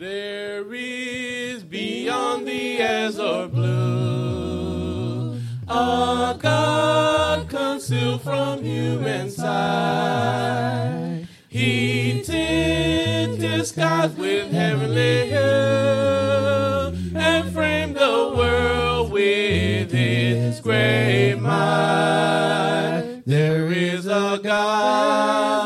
There is beyond the azure blue a God concealed from human sight. He tinted the skies with heavenly hue and framed the world with his great might. There is a God.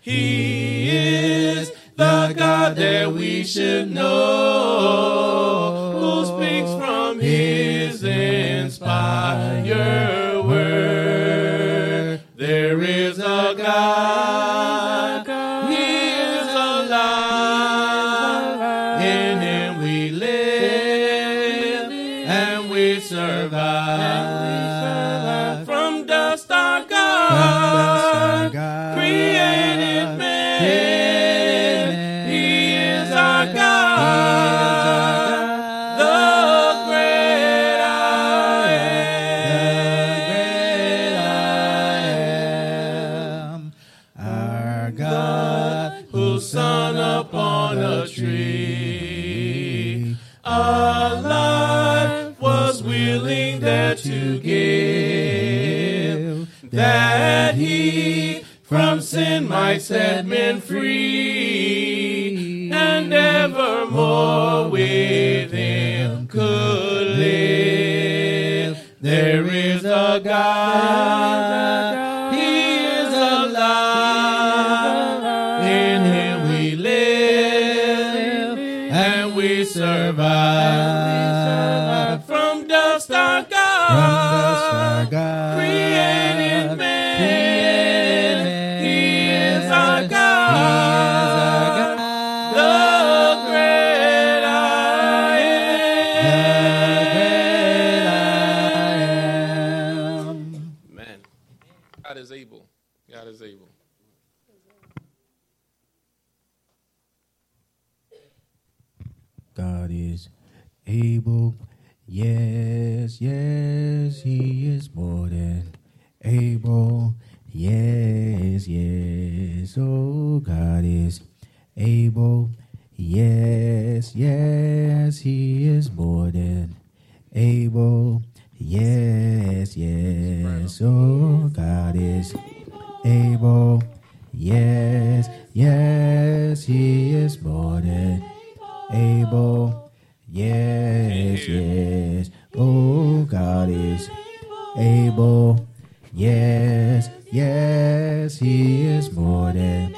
He is the God that we should know, who speaks from his inspired might set men free and evermore with him could live. There is a God God is able. Yes, yes, He is more than able. Yes, yes, oh, God is able. Yes, yes, He is more than able. Yes, yes, oh, God is able. Yes, yes, He is more than able. Yes, yes. Oh, God is able. Yes, yes, He is more than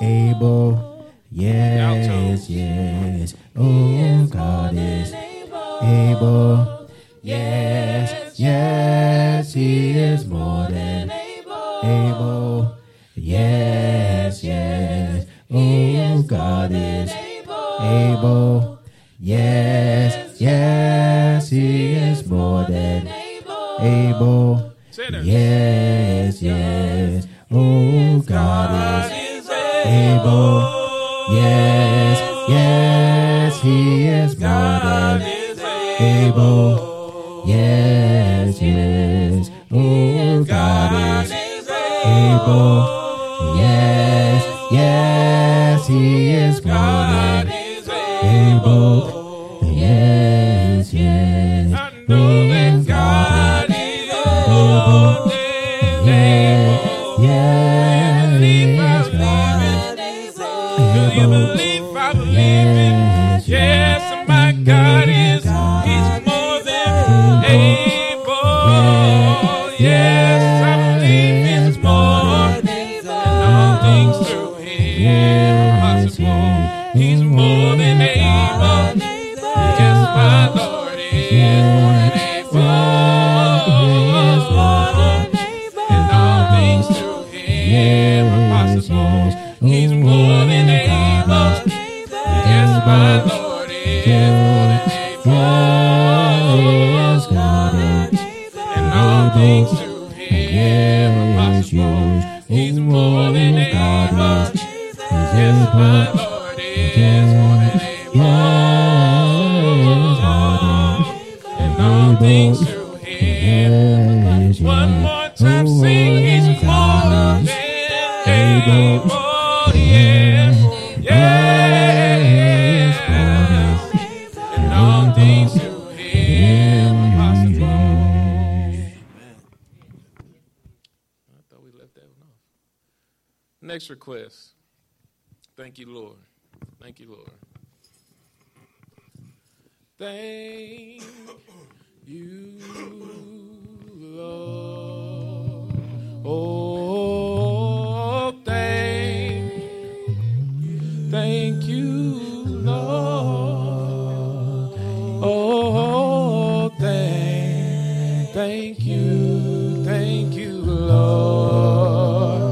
able. Yes, yes. Oh, God is able. Yes, able. Yes, yes, He is more than able. Yes, yes. Oh, God is able. Yes, yes, He is more than able. Yes, yes. Oh, God is able. Yes, yes, He is more Yes, him. Yes, One yes. more time, Oh, sing. He's yes, more God than is able. Yes, yes. And all things through him are possible. I thought we left that one off. Next request. Thank you, Lord. Thank you, Lord. Thank you, Lord. Oh, thank, thank you, Lord. Oh, thank, thank you, thank you, Lord.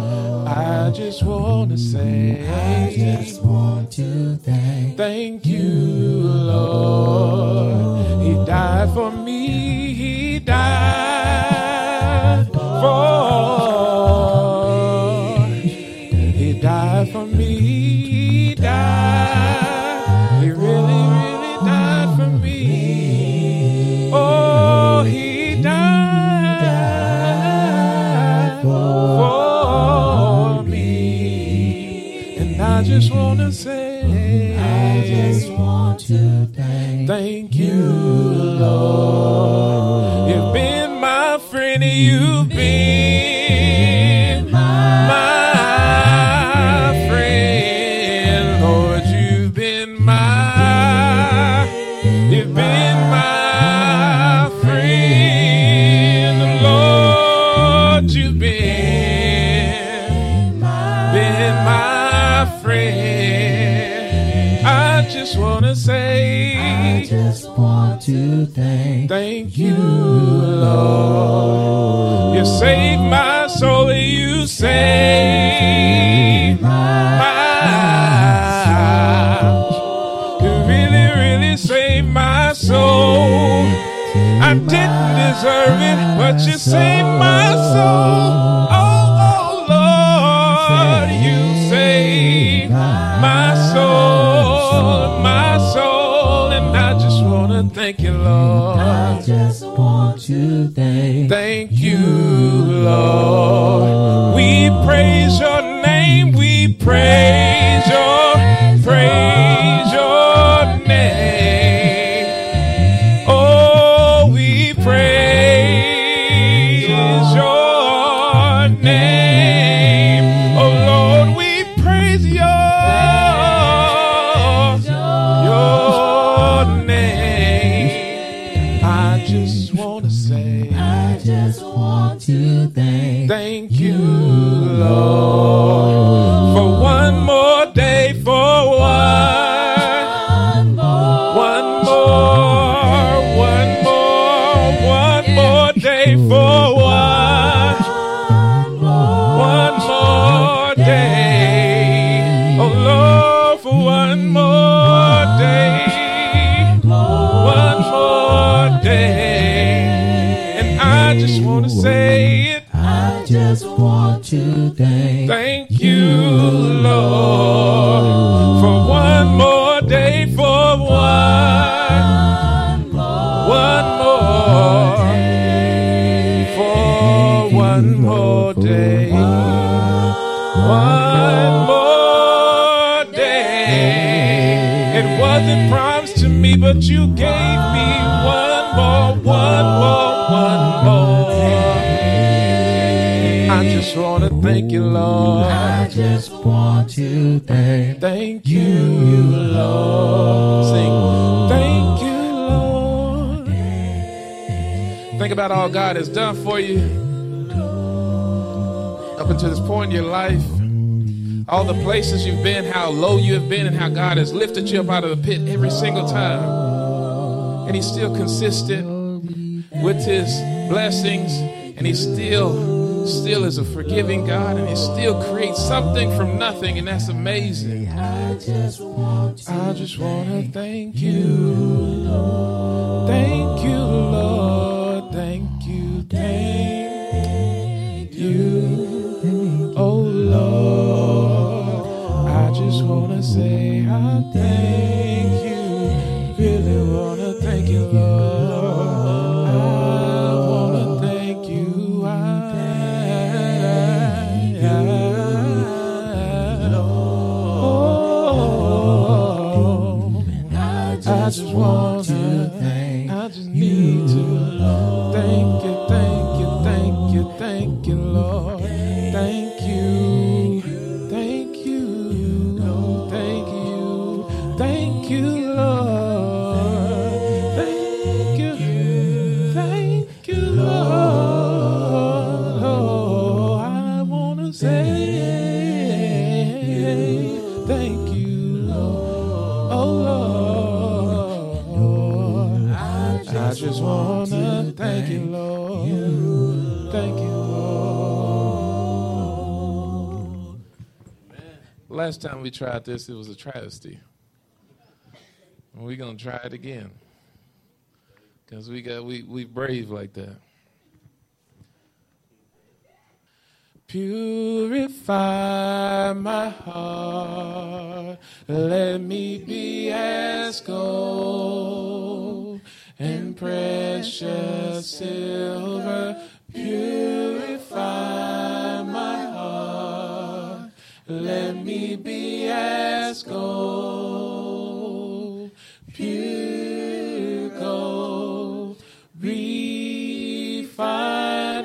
I just want to say, I just want to thank Thank you, Lord. Died for me. He died for. me. He died for me. He died. He really, really died for me. Oh, he died for me. And I just want to say, I just want to thank Thank been my friend. I just want to say, I just want to thank Thank you, Lord. You saved my soul, you saved my soul. You really, really saved my soul. I didn't deserve it, but you saved my soul. To thank Thank you, Lord. We praise your name. We praise thank you, Lord, but you gave me one more, one more, one more. I just want to thank you, Lord. I just want to thank Thank you, Lord. Sing, thank you, Lord. Think about all God has done for you up until this point in your life. All the places you've been, how low you have been, and how God has lifted you up out of the pit every single time. And He's still consistent with His blessings, and He still, still is a forgiving God, and He still creates something from nothing, and that's amazing. I just want to want to thank you. I Last time we tried this, it was a travesty. We're gonna try it again. Cause we got we we brave like that. Purify my heart, let me be as gold and precious silver. Purify my let me be as gold, pure gold, refined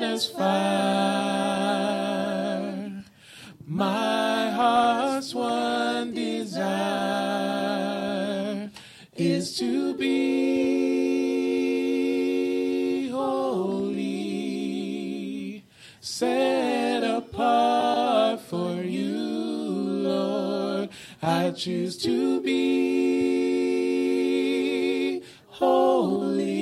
as fire. Choose to be holy,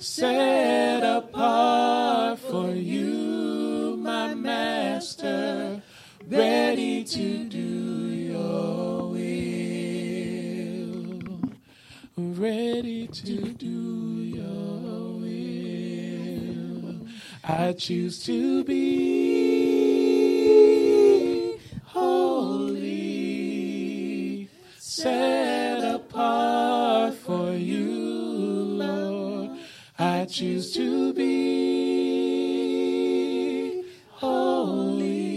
set apart for you, my master, ready to do your will, ready to do your will. I choose to choose to be holy,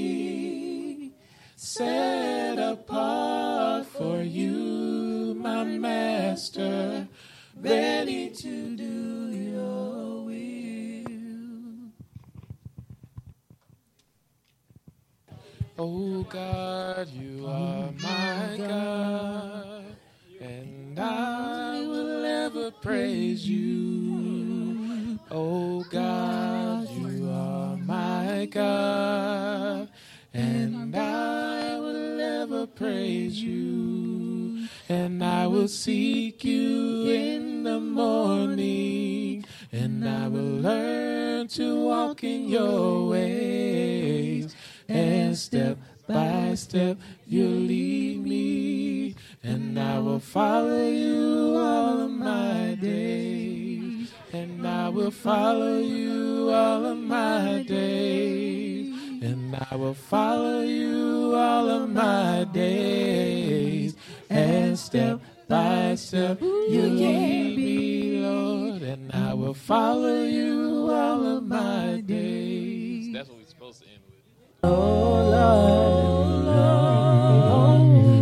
set apart for you, my master, ready to do your will. Oh God, you oh are my God, and I will ever praise you. Seek you in the morning, and I will learn to walk in your ways. And step by step, you lead me, and I will follow you all of my days. And I will follow you all of my days. And I will follow you all of my days. And step step, you lead me, Lord. And I will follow you all of my days. That's what we're supposed to end with. Oh, Never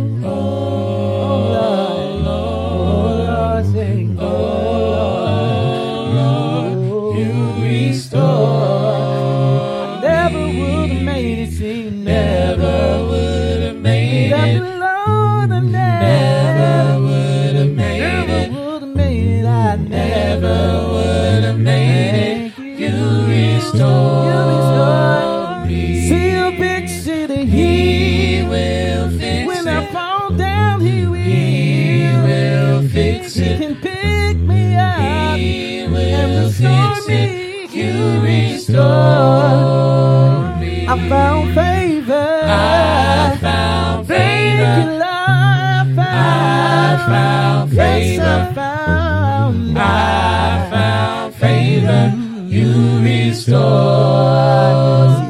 restore me. I found favor. I found Thank you, favor. Lord. I I found Yes, favor. I found. I found favor. You restored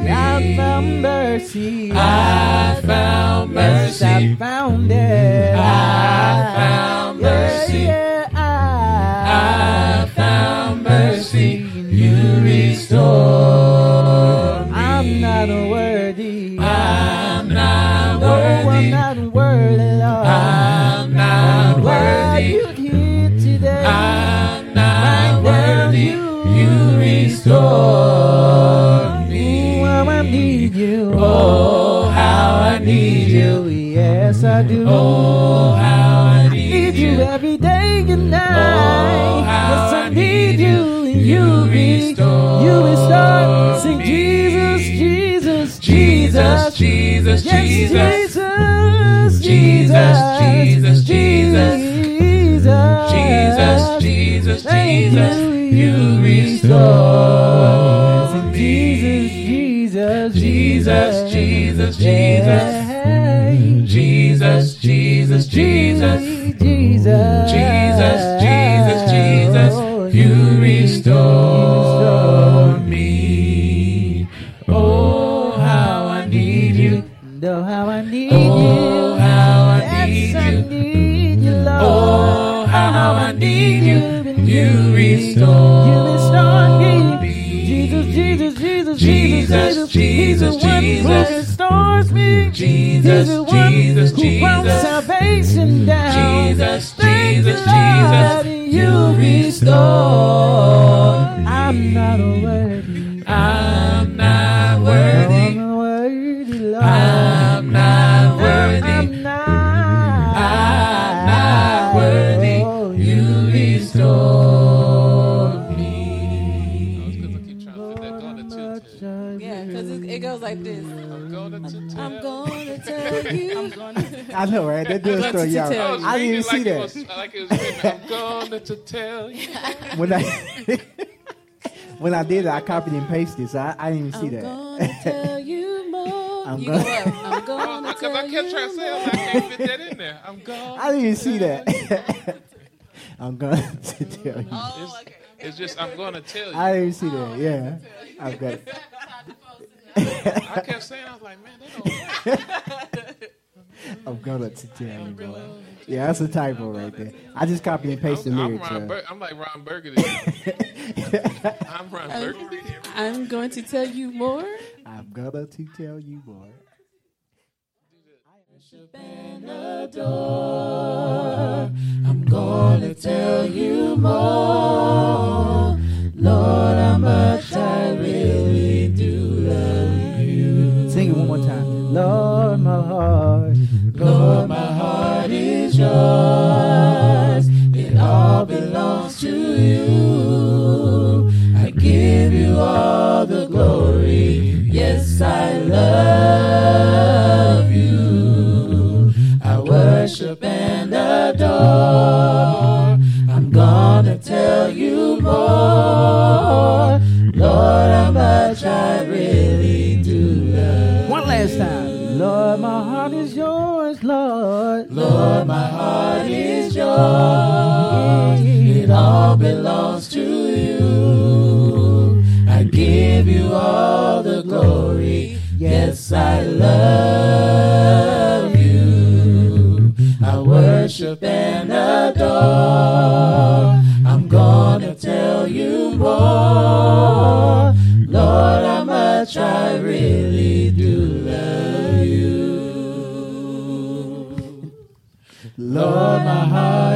me. I found mercy. I found Yes, I found it. I found do. Oh, how I need need you you. every day and oh, night. Oh, how yes, I I need need you. you. And you, You be, restore you restore. Sing me. Jesus, Jesus, Jesus, Jesus, Yes, Jesus. Jesus, Jesus, Jesus, Jesus. Jesus, Jesus, Jesus, you, restore Sing. Jesus, Jesus, Jesus, Jesus, Jesus. Jesus, Jesus, Jesus, Jesus, Jesus, Jesus, Jesus, Oh, you restore me. Oh, how I need you. Know how I need you. Oh, how I need oh, you. need you, Lord. Oh, how I need you. You restore me. me. Jesus, Jesus, Jesus, Jesus, Jesus, He's the Jesus, one who Jesus. restores me. Jesus, He's the one Jesus, who brought Jesus. Salvation mm. down. Jesus, Thank Jesus, you, Lord, Jesus. You restore. I'm not worthy. I know, right? That does I'm throw you to out. I didn't even see like that. Was, like it was written. I'm gonna tell you. when I when I did it, I copied and pasted, so I, I didn't even see I'm that. gonna tell you more. I'm you gonna- go up. I'm gonna Because I kept trying to say, I can't fit that in there. I'm gonna. I didn't even see that. I'm going to tell you. It's, oh, it's just I'm gonna tell you. I didn't even see that. Oh, yeah, I've got it. I kept saying, I was like, man, that don't work. I'm gonna to tell you, boy. Yeah, that's a typo right there. I just copy and paste the I'm, I'm, lyrics. Bur- I'm like Ron Burgundy. I'm Ron Burgundy. I'm going to tell you more. I'm gonna to tell you, boy. I'm gonna tell you more. Lord, how much I really do love you. Sing it one more time. Lord, my heart. Lord, my heart is yours. It all belongs to you. I give you all the glory. Yes, I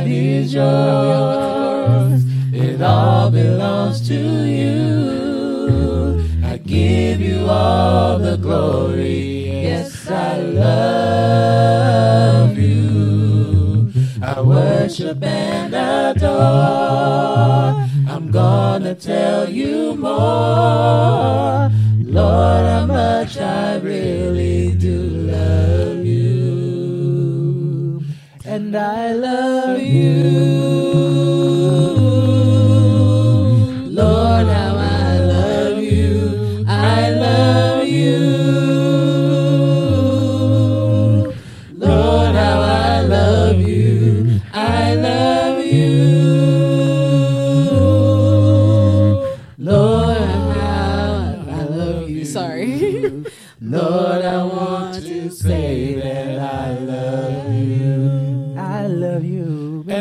is yours. It all belongs to you. I give you all the glory. Yes, I love you. I worship and adore. I'm gonna tell you more. Lord, how I love you. I love you. Lord how I love you. I love you. Lord how I love you. Sorry. Lord I want to say that I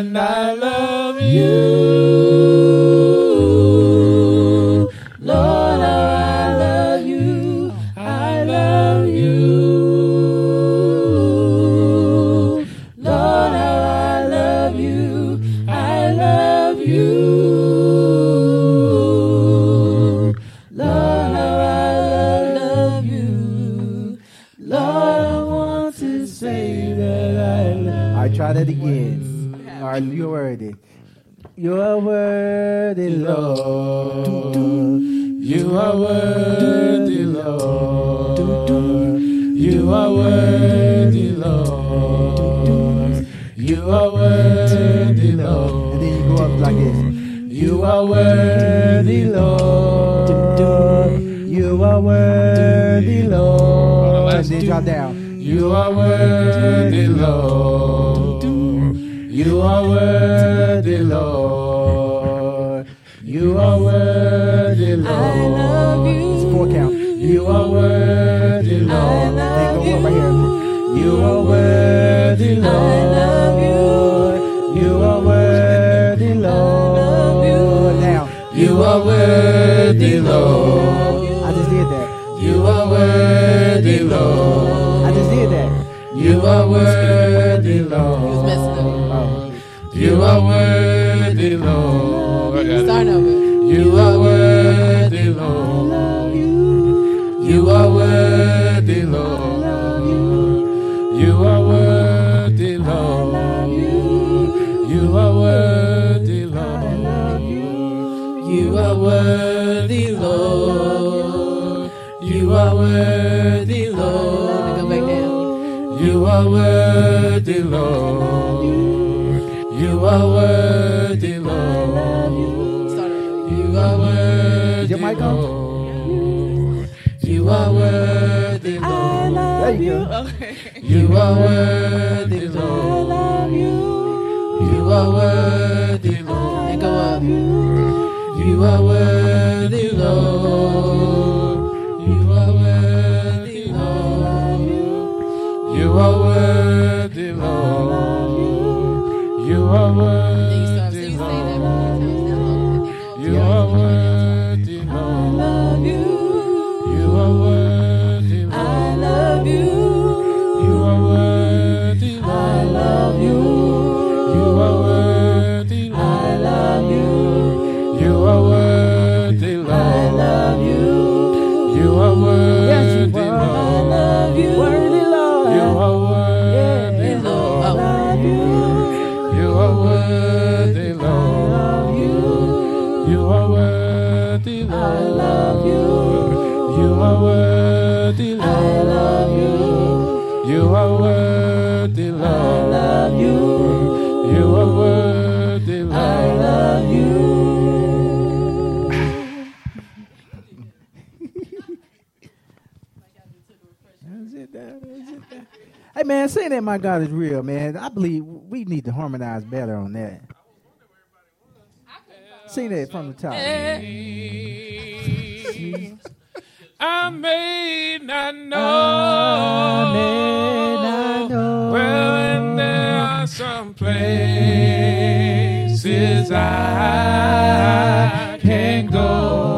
And I love you. Like this. You are worthy, Lord. You are worthy, Lord. And then drop down. You are worthy, Lord. You are worthy, Lord. You are worthy, Lord. I love It's a you. four count. You are worthy, Lord. Then love go right here. you. You are worthy, I love Lord. You You are worthy, Lord. I just did that. You are worthy, Lord. I just did that. You are worthy, He was messing Lord. You are worthy, Lord. I got it. Start over. You are worthy, Lord. You are worthy, Lord. You are worthy, Lord. You are worthy, Go Lord. back down. You are worthy, Lord. You are worthy, Lord. You are worthy, Is your mic on? Lord. You are worthy, I Lord. love There you you. go. Okay. You are worthy, You are worthy, Lord. Saying my God is real, man. I believe we need to harmonize better on that. Sing that from the top. I may not know. I may not know. Well, and there are some places I can go.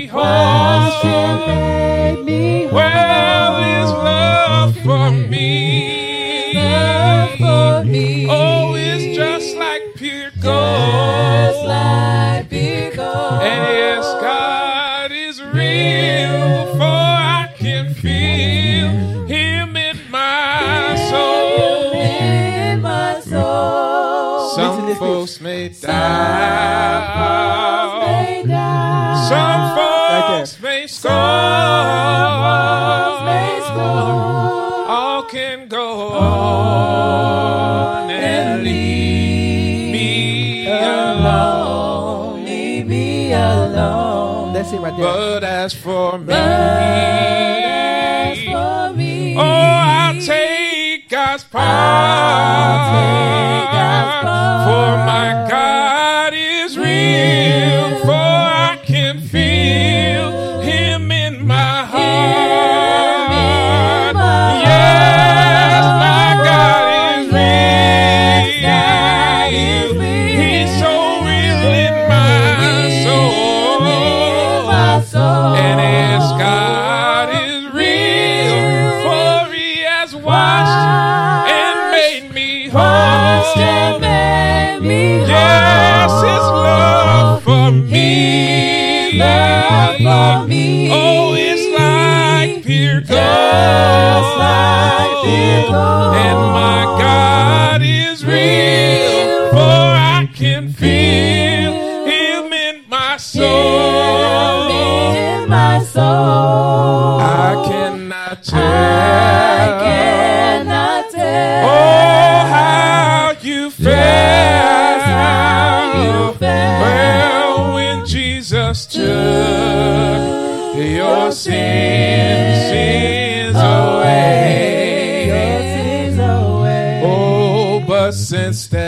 Me Wash as for me, as for me, oh, I'll take God's part. take God's part. For my God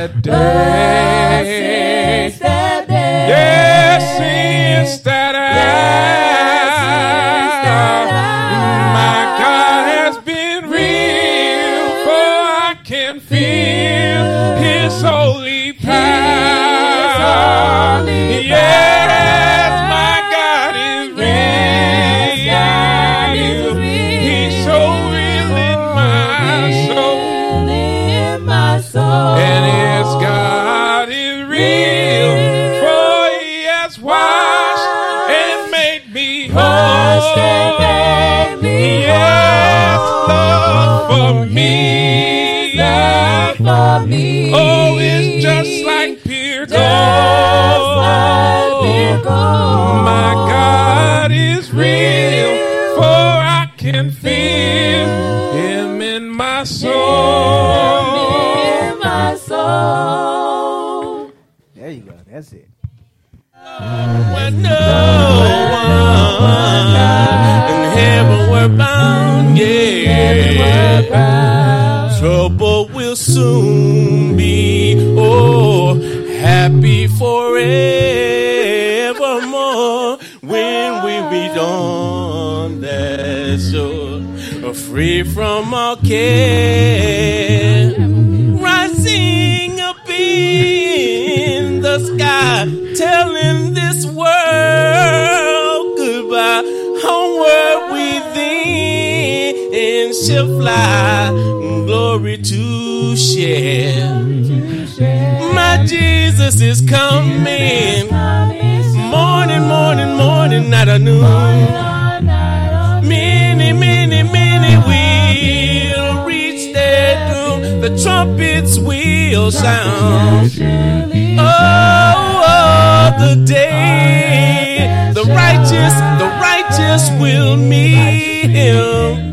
that day, since that day, yes, since that has washed and made me whole. Washed and made me Yes, whole. love for me. Love for me. Oh, it's just like pure Just like gold. pure gold. My God is real, for I can feel him in my soul. in my soul. Will soon be, oh, happy forevermore. When we meet on that shore, free from all care. Rising up in the sky, telling this world goodbye. Homeward we then shall fly, glory to share. My Jesus is coming, morning, morning, morning, night or noon. Many, many, many will reach their doom. The trumpets will sound. Oh, oh, the day the righteous, the righteous will meet him.